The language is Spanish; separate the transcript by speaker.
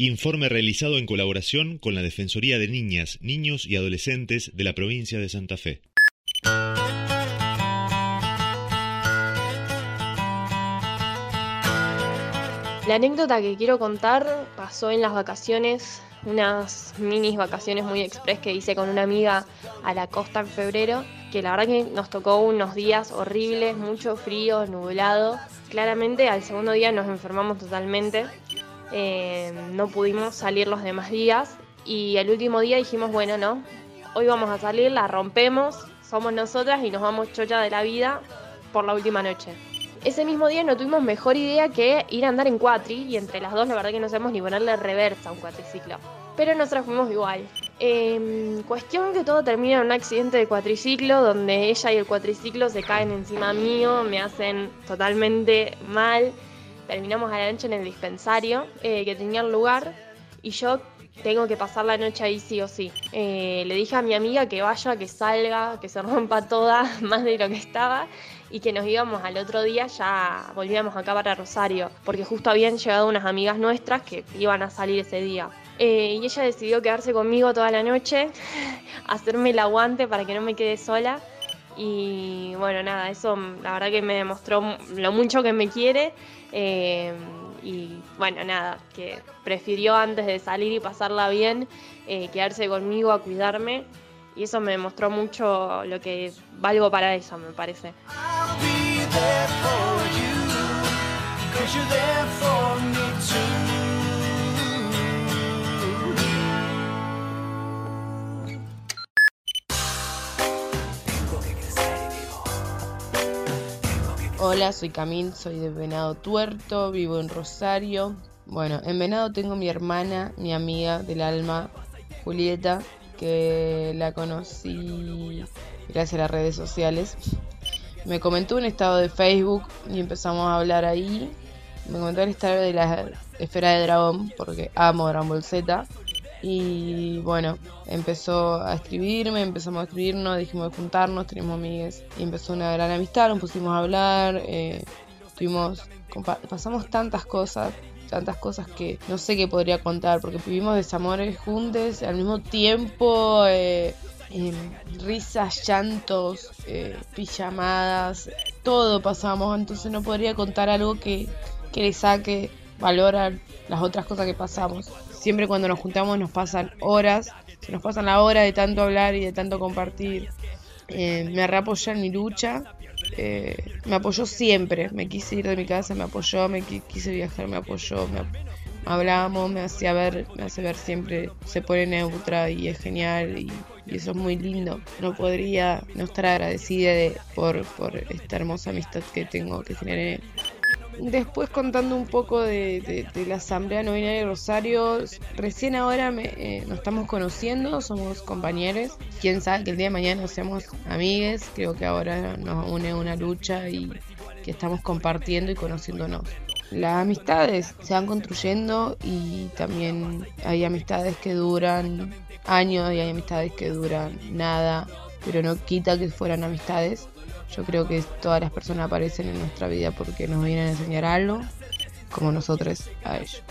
Speaker 1: Informe realizado en colaboración con la Defensoría de Niñas, Niños y Adolescentes de la provincia de Santa Fe.
Speaker 2: La anécdota que quiero contar pasó en las vacaciones, unas minis vacaciones muy express que hice con una amiga a la costa en febrero, que la verdad que nos tocó unos días horribles, mucho frío, nublado. Claramente al segundo día nos enfermamos totalmente, eh, no pudimos salir los demás días y el último día dijimos, bueno, no, hoy vamos a salir, la rompemos, somos nosotras y nos vamos chocha de la vida por la última noche. Ese mismo día no tuvimos mejor idea que ir a andar en cuatri y entre las dos la verdad que no sabemos ni ponerle reversa a un cuatriciclo. Pero nosotras fuimos igual. Em, cuestión que todo termina en un accidente de cuatriciclo donde ella y el cuatriciclo se caen encima mío, me hacen totalmente mal. Terminamos a la noche en el dispensario eh, que tenía lugar y yo tengo que pasar la noche ahí sí o sí. Eh, le dije a mi amiga que vaya, que salga, que se rompa toda, más de lo que estaba, y que nos íbamos al otro día, ya volvíamos acá para Rosario, porque justo habían llegado unas amigas nuestras que iban a salir ese día. Eh, y ella decidió quedarse conmigo toda la noche, hacerme el aguante para que no me quede sola. Y bueno, nada, eso la verdad que me demostró lo mucho que me quiere. Eh, y bueno, nada, que prefirió antes de salir y pasarla bien, eh, quedarse conmigo a cuidarme. Y eso me demostró mucho lo que valgo para ella, me parece.
Speaker 3: Hola, soy Camil, soy de Venado Tuerto, vivo en Rosario. Bueno, en Venado tengo mi hermana, mi amiga del alma, Julieta, que la conocí gracias a las redes sociales. Me comentó un estado de Facebook y empezamos a hablar ahí. Me comentó el estado de la esfera de dragón, porque amo Dragon Ball Z. Y bueno, empezó a escribirme, empezamos a escribirnos, dijimos de juntarnos, tenemos amigues. Y empezó una gran amistad, nos pusimos a hablar, eh, tuvimos, pasamos tantas cosas, tantas cosas que no sé qué podría contar, porque vivimos desamores juntos, al mismo tiempo, eh, risas, llantos, eh, pijamadas, todo pasamos, entonces no podría contar algo que, que le saque valor a las otras cosas que pasamos siempre cuando nos juntamos nos pasan horas, se nos pasan la hora de tanto hablar y de tanto compartir. Eh, me reapoyó en mi lucha, eh, me apoyó siempre, me quise ir de mi casa, me apoyó, me quise viajar, me apoyó, me hablábamos, me hacía ver, me hace ver siempre, se pone neutra y es genial y, eso es muy lindo. No podría no estar agradecida por, por esta hermosa amistad que tengo, que generé Después contando un poco de, la Asamblea No de Rosario, recién ahora me, eh, nos estamos conociendo, somos compañeros. Quién sabe que el día de mañana seamos amigues, creo que ahora nos une una lucha y que estamos compartiendo y conociéndonos. Las amistades se van construyendo y también hay amistades que duran años y hay amistades que duran nada, pero no quita que fueran amistades yo creo que todas las personas aparecen en nuestra vida porque nos vienen a enseñar algo, como nosotros a ellos.